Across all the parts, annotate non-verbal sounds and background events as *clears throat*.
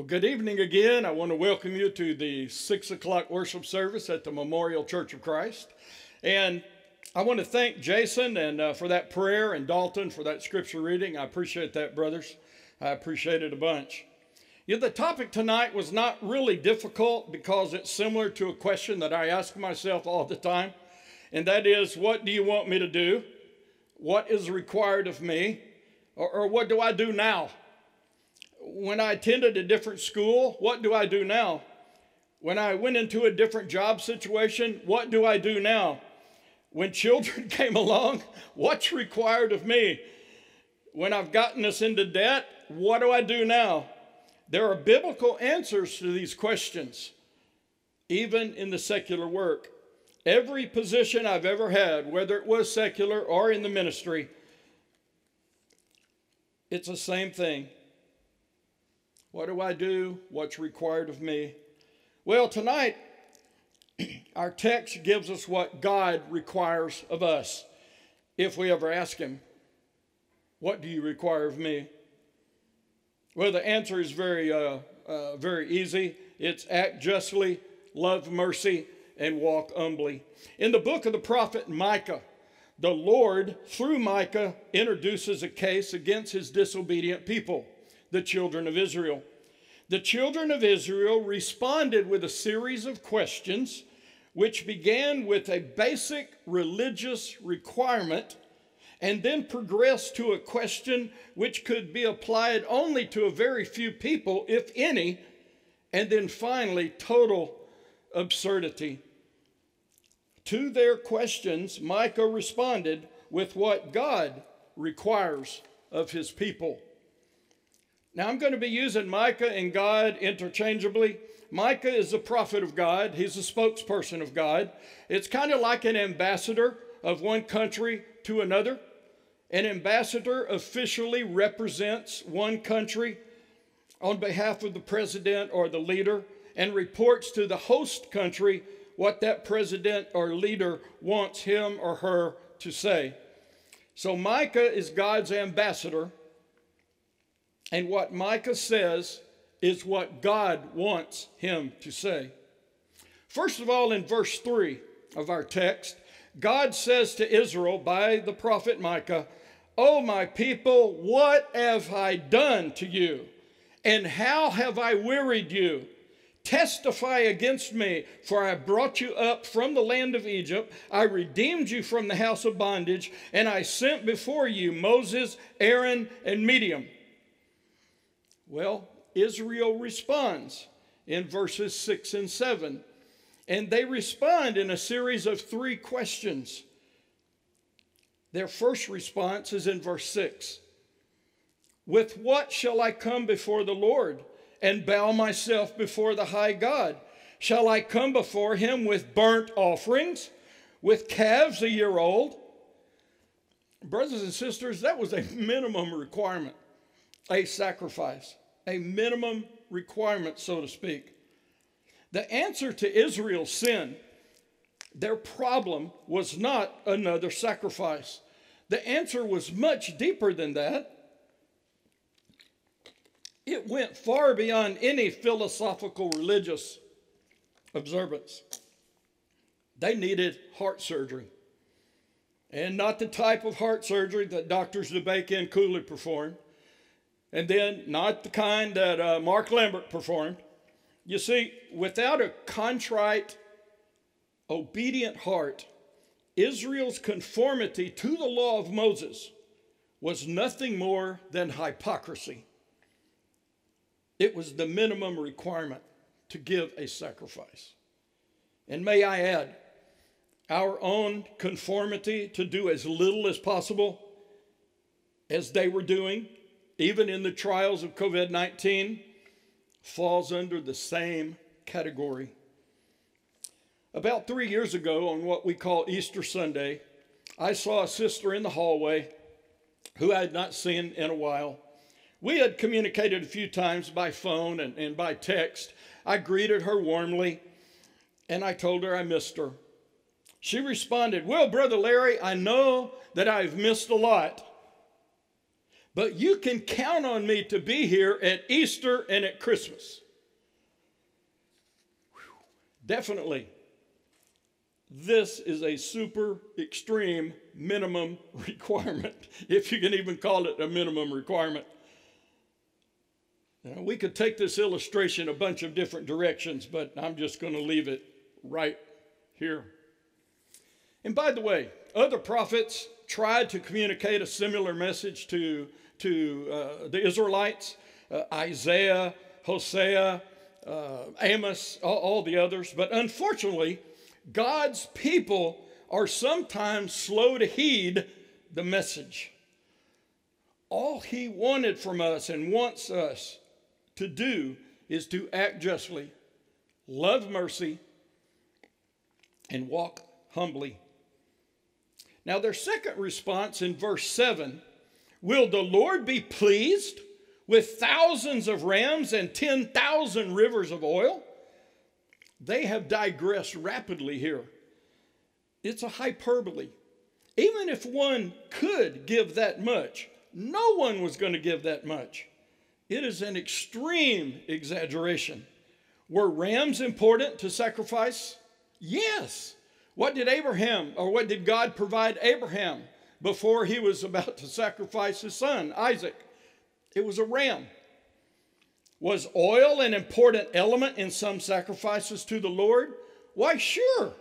Well, good evening again. I want to welcome you to the six o'clock worship service at the Memorial Church of Christ. And I want to thank Jason and uh, for that prayer and Dalton for that scripture reading. I appreciate that, brothers. I appreciate it a bunch. Yeah, the topic tonight was not really difficult because it's similar to a question that I ask myself all the time, and that is, what do you want me to do? What is required of me? Or, or what do I do now? When I attended a different school, what do I do now? When I went into a different job situation, what do I do now? When children *laughs* came along, what's required of me? When I've gotten us into debt, what do I do now? There are biblical answers to these questions, even in the secular work. Every position I've ever had, whether it was secular or in the ministry, it's the same thing. What do I do? What's required of me? Well, tonight, *clears throat* our text gives us what God requires of us if we ever ask Him, What do you require of me? Well, the answer is very, uh, uh, very easy. It's act justly, love mercy, and walk humbly. In the book of the prophet Micah, the Lord, through Micah, introduces a case against his disobedient people the children of Israel. The children of Israel responded with a series of questions, which began with a basic religious requirement and then progressed to a question which could be applied only to a very few people, if any, and then finally, total absurdity. To their questions, Micah responded with what God requires of his people. Now, I'm going to be using Micah and God interchangeably. Micah is a prophet of God, he's a spokesperson of God. It's kind of like an ambassador of one country to another. An ambassador officially represents one country on behalf of the president or the leader and reports to the host country what that president or leader wants him or her to say. So Micah is God's ambassador and what Micah says is what God wants him to say. First of all, in verse 3 of our text, God says to Israel by the prophet Micah, O my people, what have I done to you? And how have I wearied you? Testify against me, for I brought you up from the land of Egypt. I redeemed you from the house of bondage, and I sent before you Moses, Aaron, and Miriam. Well, Israel responds in verses 6 and 7. And they respond in a series of three questions. Their first response is in verse 6 With what shall I come before the Lord and bow myself before the high God? Shall I come before him with burnt offerings, with calves a year old? Brothers and sisters, that was a *laughs* minimum requirement, a sacrifice a minimum requirement, so to speak. The answer to Israel's sin, their problem was not another sacrifice. The answer was much deeper than that. It went far beyond any philosophical religious observance. They needed heart surgery. And not the type of heart surgery that doctors DeBakey and Cooley performed and then not the kind that uh, Mark Lambert performed. You see, without a contrite, obedient heart, Israel's conformity to the law of Moses was nothing more than hypocrisy. It was the minimum requirement to give a sacrifice. And may I add, our own conformity to do as little as possible as they were doing even in the trials of COVID 19, falls under the same category. About three years ago, on what we call Easter Sunday, I saw a sister in the hallway who I had not seen in a while. We had communicated a few times by phone and, and by text. I greeted her warmly and I told her I missed her. She responded, Well, Brother Larry, I know that I've missed a lot, But you can count on me to be here at Easter and at Christmas. Whew. Definitely. This is a super extreme minimum *laughs* requirement, if you can even call it a minimum requirement. Now, we could take this illustration a bunch of different directions, but I'm just going to leave it right here. And by the way, other prophets tried to communicate a similar message to, to uh, the Israelites uh, Isaiah, Hosea, uh, Amos, all, all the others. But unfortunately, God's people are sometimes slow to heed the message. All He wanted from us and wants us to do is to act justly, love mercy, and walk humbly. Now, their second response in verse 7 Will the Lord be pleased with thousands of rams and 10,000 rivers of oil? They have digressed rapidly here. It's a hyperbole. Even if one could give that much, no one was going to give that much. It is an extreme exaggeration. Were rams important to sacrifice? Yes. What did Abraham, or what did God provide Abraham before he was about to sacrifice his son, Isaac? It was a ram. Was oil an important element in some sacrifices to the Lord? Why, sure.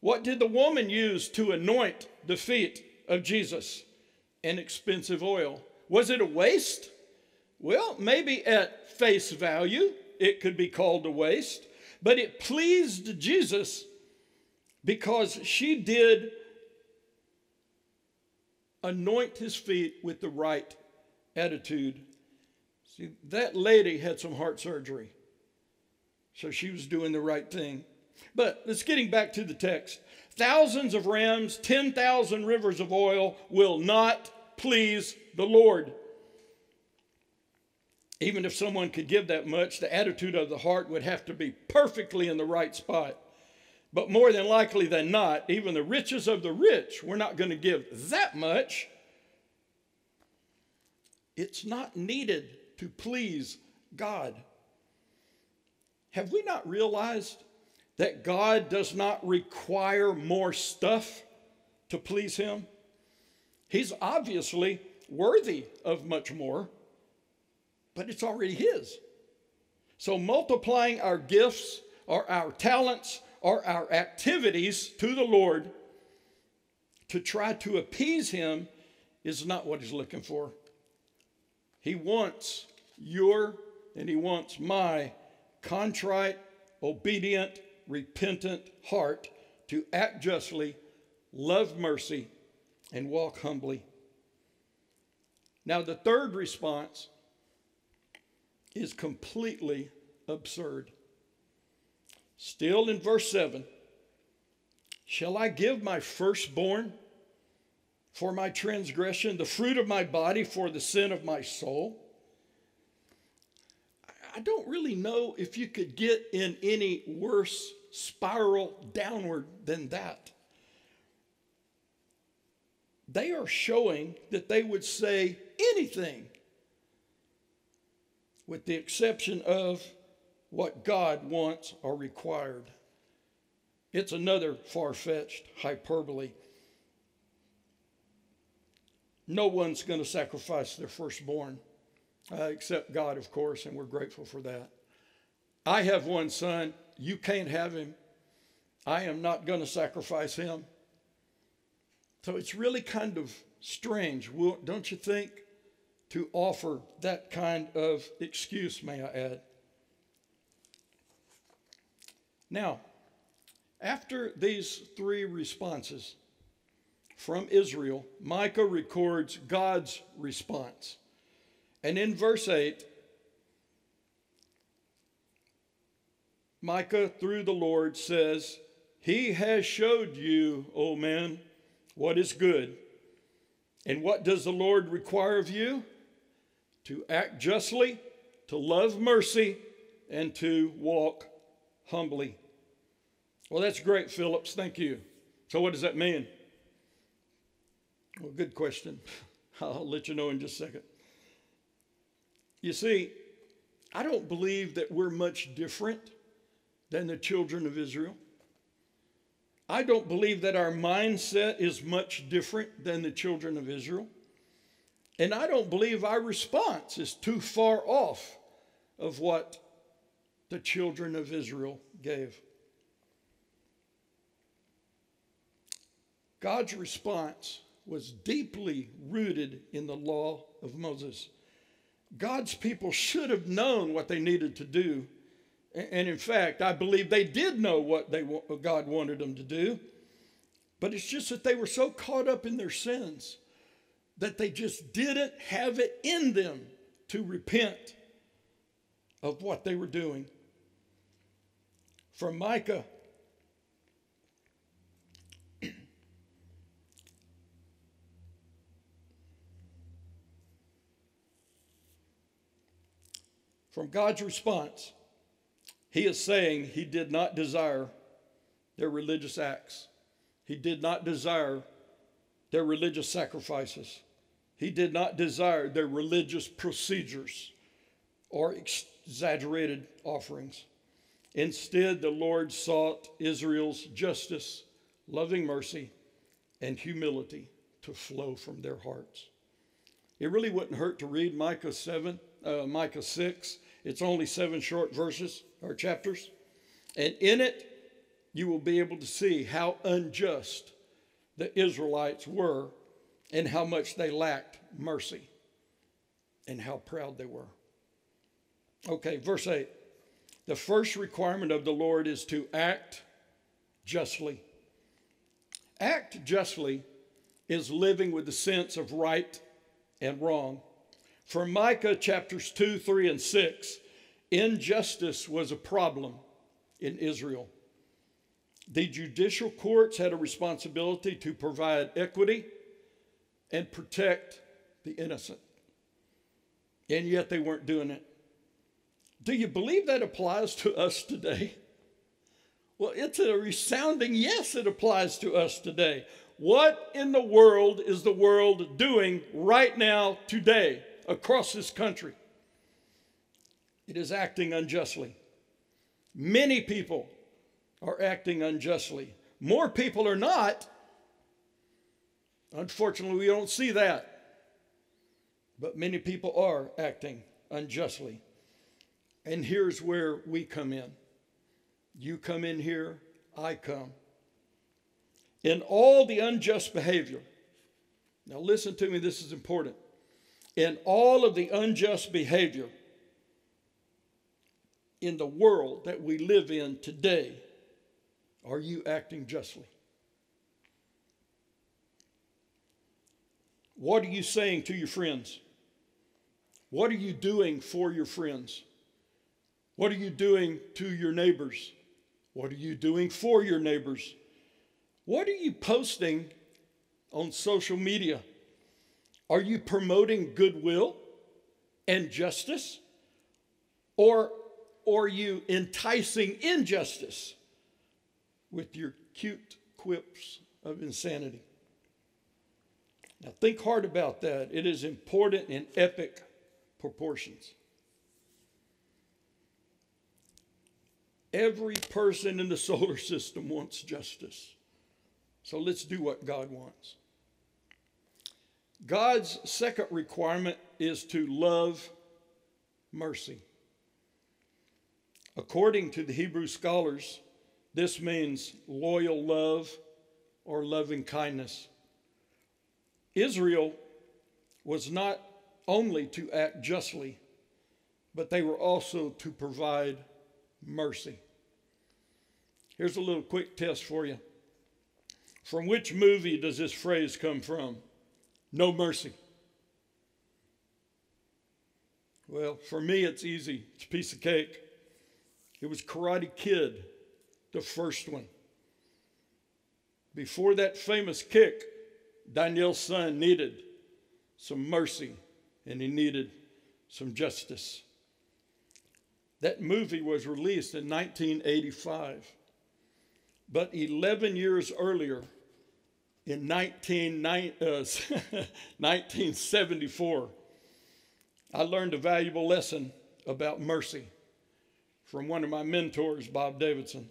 What did the woman use to anoint the feet of Jesus? An expensive oil. Was it a waste? Well, maybe at face value, it could be called a waste, but it pleased Jesus because she did anoint his feet with the right attitude. See, that lady had some heart surgery, so she was doing the right thing. But let's getting back to the text. Thousands of rams, 10,000 rivers of oil will not please the Lord. Even if someone could give that much, the attitude of the heart would have to be perfectly in the right spot. But more than likely than not, even the riches of the rich, we're not going to give that much. It's not needed to please God. Have we not realized that God does not require more stuff to please Him? He's obviously worthy of much more but it's already His. So multiplying our gifts or our talents or our activities to the Lord to try to appease Him is not what He's looking for. He wants your and He wants my contrite, obedient, repentant heart to act justly, love mercy, and walk humbly. Now, the third response is completely absurd. Still in verse 7 Shall I give my firstborn for my transgression, the fruit of my body for the sin of my soul? I don't really know if you could get in any worse spiral downward than that. They are showing that they would say anything with the exception of what God wants or required. It's another far fetched hyperbole. No one's going to sacrifice their firstborn, uh, except God, of course, and we're grateful for that. I have one son. You can't have him. I am not going to sacrifice him. So it's really kind of strange, don't you think? to offer that kind of excuse, may I add. Now, after these three responses from Israel, Micah records God's response. And in verse 8, Micah, through the Lord, says, He has showed you, O man, what is good. And what does the Lord require of you? to act justly, to love mercy, and to walk humbly. Well, that's great, Phillips. Thank you. So, what does that mean? Well, good question. *laughs* I'll let you know in just a second. You see, I don't believe that we're much different than the children of Israel. I don't believe that our mindset is much different than the children of Israel. And I don't believe our response is too far off of what the children of Israel gave. God's response was deeply rooted in the law of Moses. God's people should have known what they needed to do and in fact, I believe they did know what they what God wanted them to do. But it's just that they were so caught up in their sins that they just didn't have it in them to repent of what they were doing. From Micah from God's response he is saying he did not desire their religious acts. He did not desire their religious sacrifices. He did not desire their religious procedures or exaggerated offerings. Instead, the Lord sought Israel's justice, loving mercy, and humility to flow from their hearts. It really wouldn't hurt to read Micah 7, uh, Micah 6. It's only seven short verses or chapters. And in it, you will be able to see how unjust the Israelites were and how much they lacked mercy and how proud they were. Okay, verse 8. The first requirement of the Lord is to act justly. Act justly is living with the sense of right and wrong. For Micah chapters 2, 3, and 6, Injustice was a problem in Israel. The judicial courts had a responsibility to provide equity and protect the innocent. And yet they weren't doing it. Do you believe that applies to us today? Well, it's a resounding yes, it applies to us today. What in the world is the world doing right now, today, across this country? It is acting unjustly. Many people are acting unjustly. More people are not. Unfortunately, we don't see that. But many people are acting unjustly. And here's where we come in. You come in here, I come. In all the unjust behavior, now listen to me, this is important. In all of the unjust behavior, in the world that we live in today, are you acting justly? What are you saying to your friends? What are you doing for your friends? What are you doing to your neighbors? What are you doing for your neighbors? What are you posting on social media? Are you promoting goodwill and justice? Or or you enticing injustice with your cute quips of insanity. Now, think hard about that. It is important in epic proportions. Every person in the solar system wants justice. So let's do what God wants. God's second requirement is to love mercy. According to the Hebrew scholars, this means loyal love or loving kindness. Israel was not only to act justly, but they were also to provide mercy. Here's a little quick test for you. From which movie does this phrase come from? No mercy. Well, for me, it's easy. It's a piece of cake. It was Karate Kid, the first one. Before that famous kick, Daniel-san needed some mercy and he needed some justice. That movie was released in 1985. But 11 years earlier, in 19, uh, *laughs* 1974, I learned a valuable lesson about mercy from one of my mentors, Bob Davidson.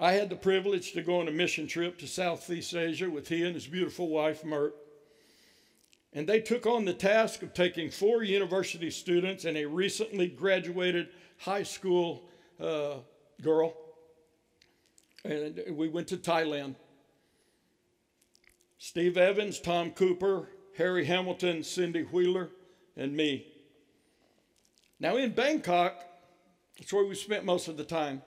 I had the privilege to go on a mission trip to Southeast Asia with he and his beautiful wife, Mert. And they took on the task of taking four university students and a recently graduated high school uh, girl. And we went to Thailand. Steve Evans, Tom Cooper, Harry Hamilton, Cindy Wheeler, and me. Now in Bangkok, that's where we spent most of the time.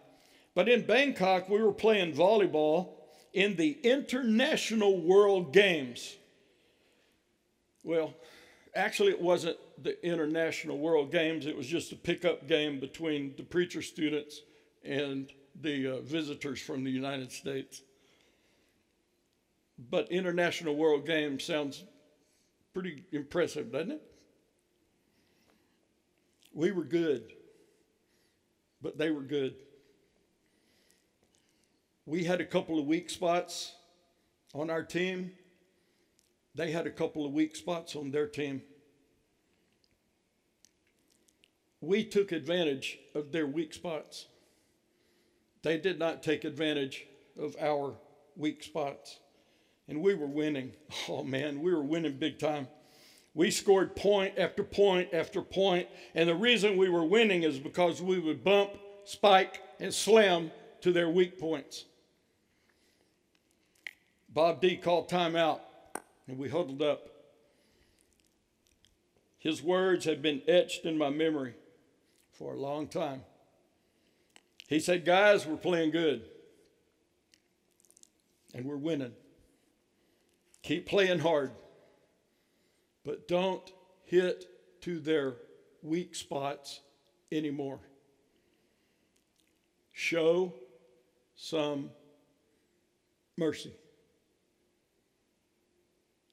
But in Bangkok, we were playing volleyball in the International World Games. Well, actually, it wasn't the International World Games, it was just a pickup game between the preacher students and the uh, visitors from the United States. But International World Games sounds pretty impressive, doesn't it? We were good, but they were good. We had a couple of weak spots on our team. They had a couple of weak spots on their team. We took advantage of their weak spots. They did not take advantage of our weak spots. And we were winning. *laughs* Oh man, we were winning big time. We scored point after point after point, and the reason we were winning is because we would bump, spike, and slam to their weak points. Bob D called timeout, and we huddled up. His words have been etched in my memory for a long time. He said, Guys, we're playing good, and we're winning. Keep playing hard but don't hit to their weak spots anymore. Show some mercy.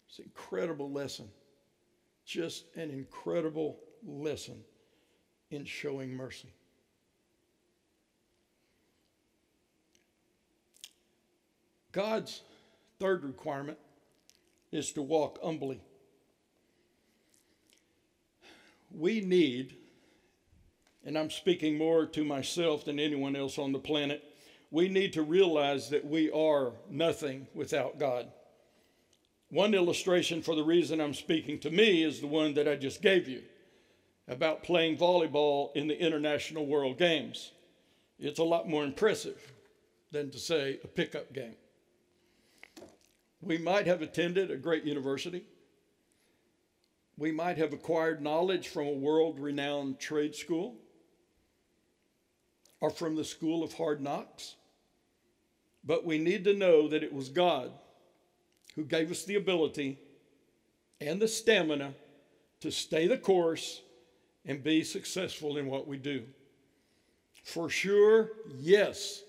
It's an incredible lesson. Just an incredible lesson in showing mercy. God's third requirement is to walk humbly we need, and I'm speaking more to myself than anyone else on the planet, we need to realize that we are nothing without God. One illustration for the reason I'm speaking to me is the one that I just gave you about playing volleyball in the International World Games. It's a lot more impressive than to say a pickup game. We might have attended a great university. We might have acquired knowledge from a world renowned trade school or from the school of hard knocks. But we need to know that it was God who gave us the ability and the stamina to stay the course and be successful in what we do. For sure, yes,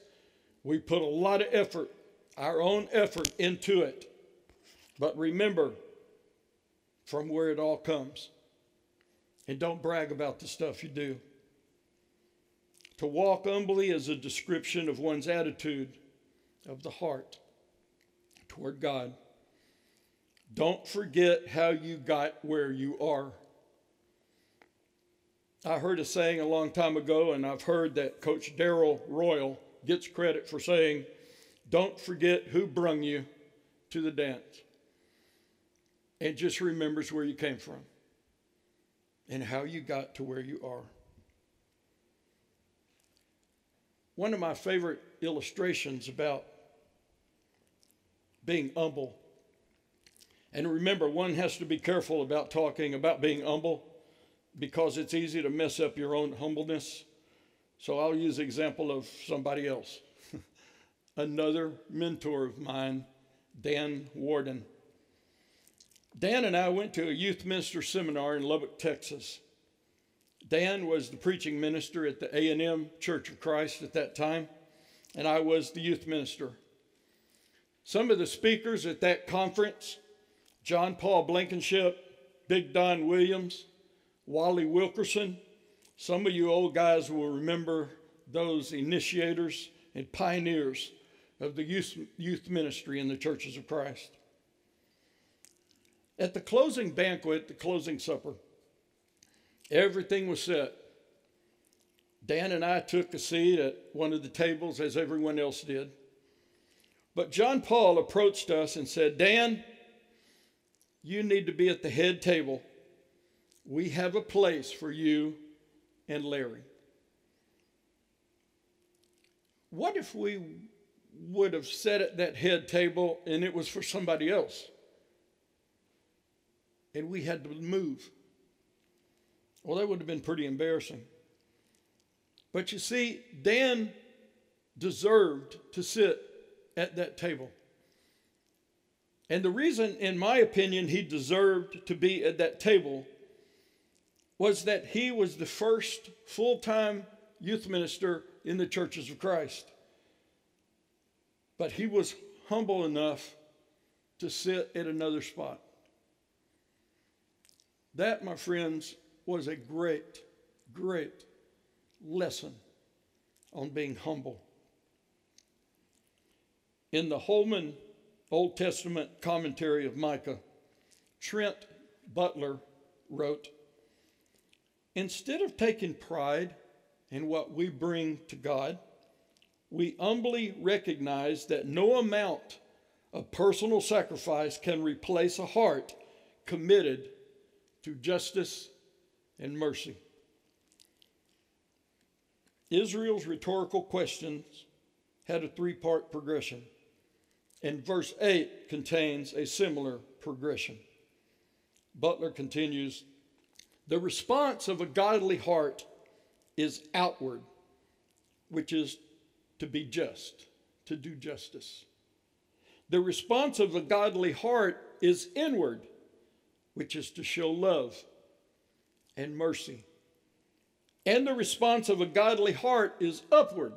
we put a lot of effort, our own effort, into it. But remember, from where it all comes. And don't brag about the stuff you do. To walk humbly is a description of one's attitude of the heart toward God. Don't forget how you got where you are. I heard a saying a long time ago, and I've heard that Coach Darrell Royal gets credit for saying, Don't forget who brung you to the dance and just remembers where you came from and how you got to where you are. One of my favorite illustrations about being humble, and remember, one has to be careful about talking about being humble because it's easy to mess up your own humbleness. So I'll use the example of somebody else. Another mentor of mine, Dan Warden. Dan and I went to a youth minister seminar in Lubbock, Texas. Dan was the preaching minister at the A&M Church of Christ at that time, and I was the youth minister. Some of the speakers at that conference, John Paul Blankenship, Big Don Williams, Wally Wilkerson, some of you old guys will remember those initiators and pioneers of the youth, youth ministry in the churches of Christ. At the closing banquet, the closing supper, everything was set. Dan and I took a seat at one of the tables as everyone else did. But John Paul approached us and said, Dan, you need to be at the head table. We have a place for you and Larry. What if we would have sat at that head table and it was for somebody else? And we had to move. Well, that would have been pretty embarrassing. But you see, Dan deserved to sit at that table. And the reason, in my opinion, he deserved to be at that table was that he was the first full time youth minister in the churches of Christ. But he was humble enough to sit at another spot. That, my friends, was a great, great lesson on being humble. In the Holman Old Testament commentary of Micah, Trent Butler wrote Instead of taking pride in what we bring to God, we humbly recognize that no amount of personal sacrifice can replace a heart committed to justice and mercy. Israel's rhetorical questions had a three part progression, and verse 8 contains a similar progression. Butler continues The response of a godly heart is outward, which is to be just, to do justice. The response of a godly heart is inward, which is to show love and mercy. And the response of a godly heart is upward,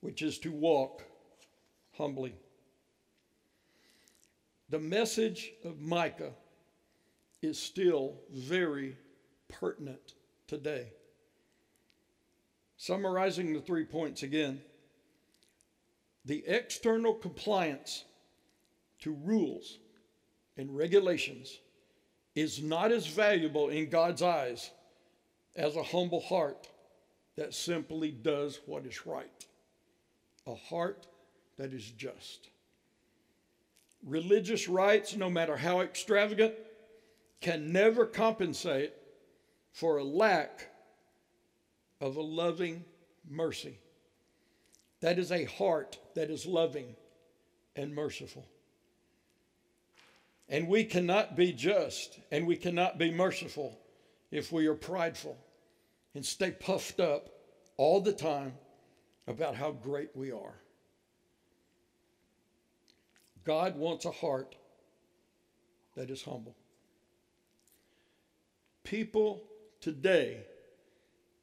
which is to walk humbly. The message of Micah is still very pertinent today. Summarizing the three points again the external compliance to rules and regulations is not as valuable in God's eyes as a humble heart that simply does what is right, a heart that is just. Religious rites, no matter how extravagant, can never compensate for a lack of a loving mercy. That is a heart that is loving and merciful. And we cannot be just and we cannot be merciful if we are prideful and stay puffed up all the time about how great we are. God wants a heart that is humble. People today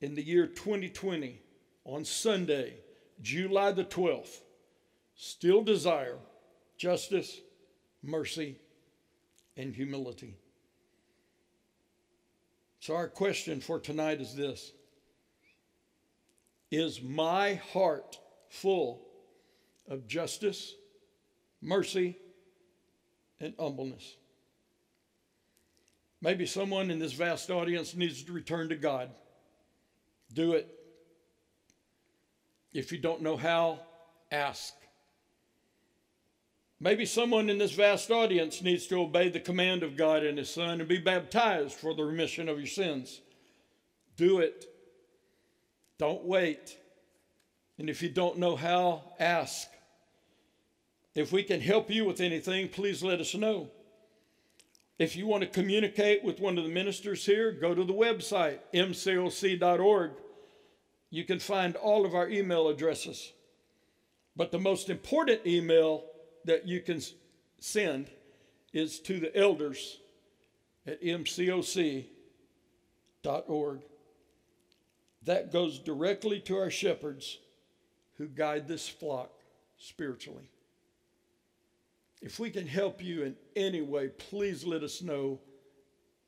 in the year 2020 on Sunday, July the 12th, still desire justice, mercy, and humility. So, our question for tonight is this Is my heart full of justice, mercy, and humbleness? Maybe someone in this vast audience needs to return to God. Do it. If you don't know how, ask. Maybe someone in this vast audience needs to obey the command of God and His Son and be baptized for the remission of your sins. Do it. Don't wait. And if you don't know how, ask. If we can help you with anything, please let us know. If you want to communicate with one of the ministers here, go to the website, mcoc.org. You can find all of our email addresses. But the most important email that you can send is to the elders at mcoc.org. That goes directly to our shepherds who guide this flock spiritually. If we can help you in any way, please let us know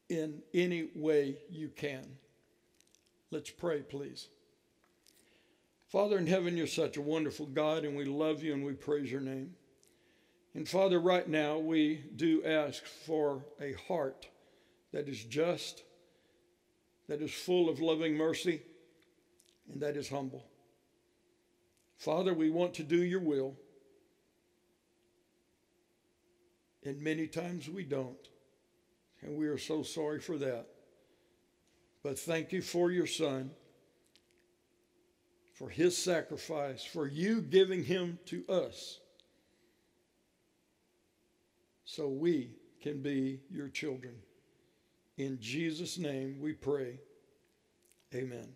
in any way you can. Let's pray, please. Father in heaven, you're such a wonderful God, and we love you and we praise your name. And Father, right now we do ask for a heart that is just, that is full of loving mercy, and that is humble. Father, we want to do your will, and many times we don't. And we are so sorry for that. But thank you for your son, for his sacrifice, for you giving him to us so we can be your children. In Jesus' name we pray. Amen.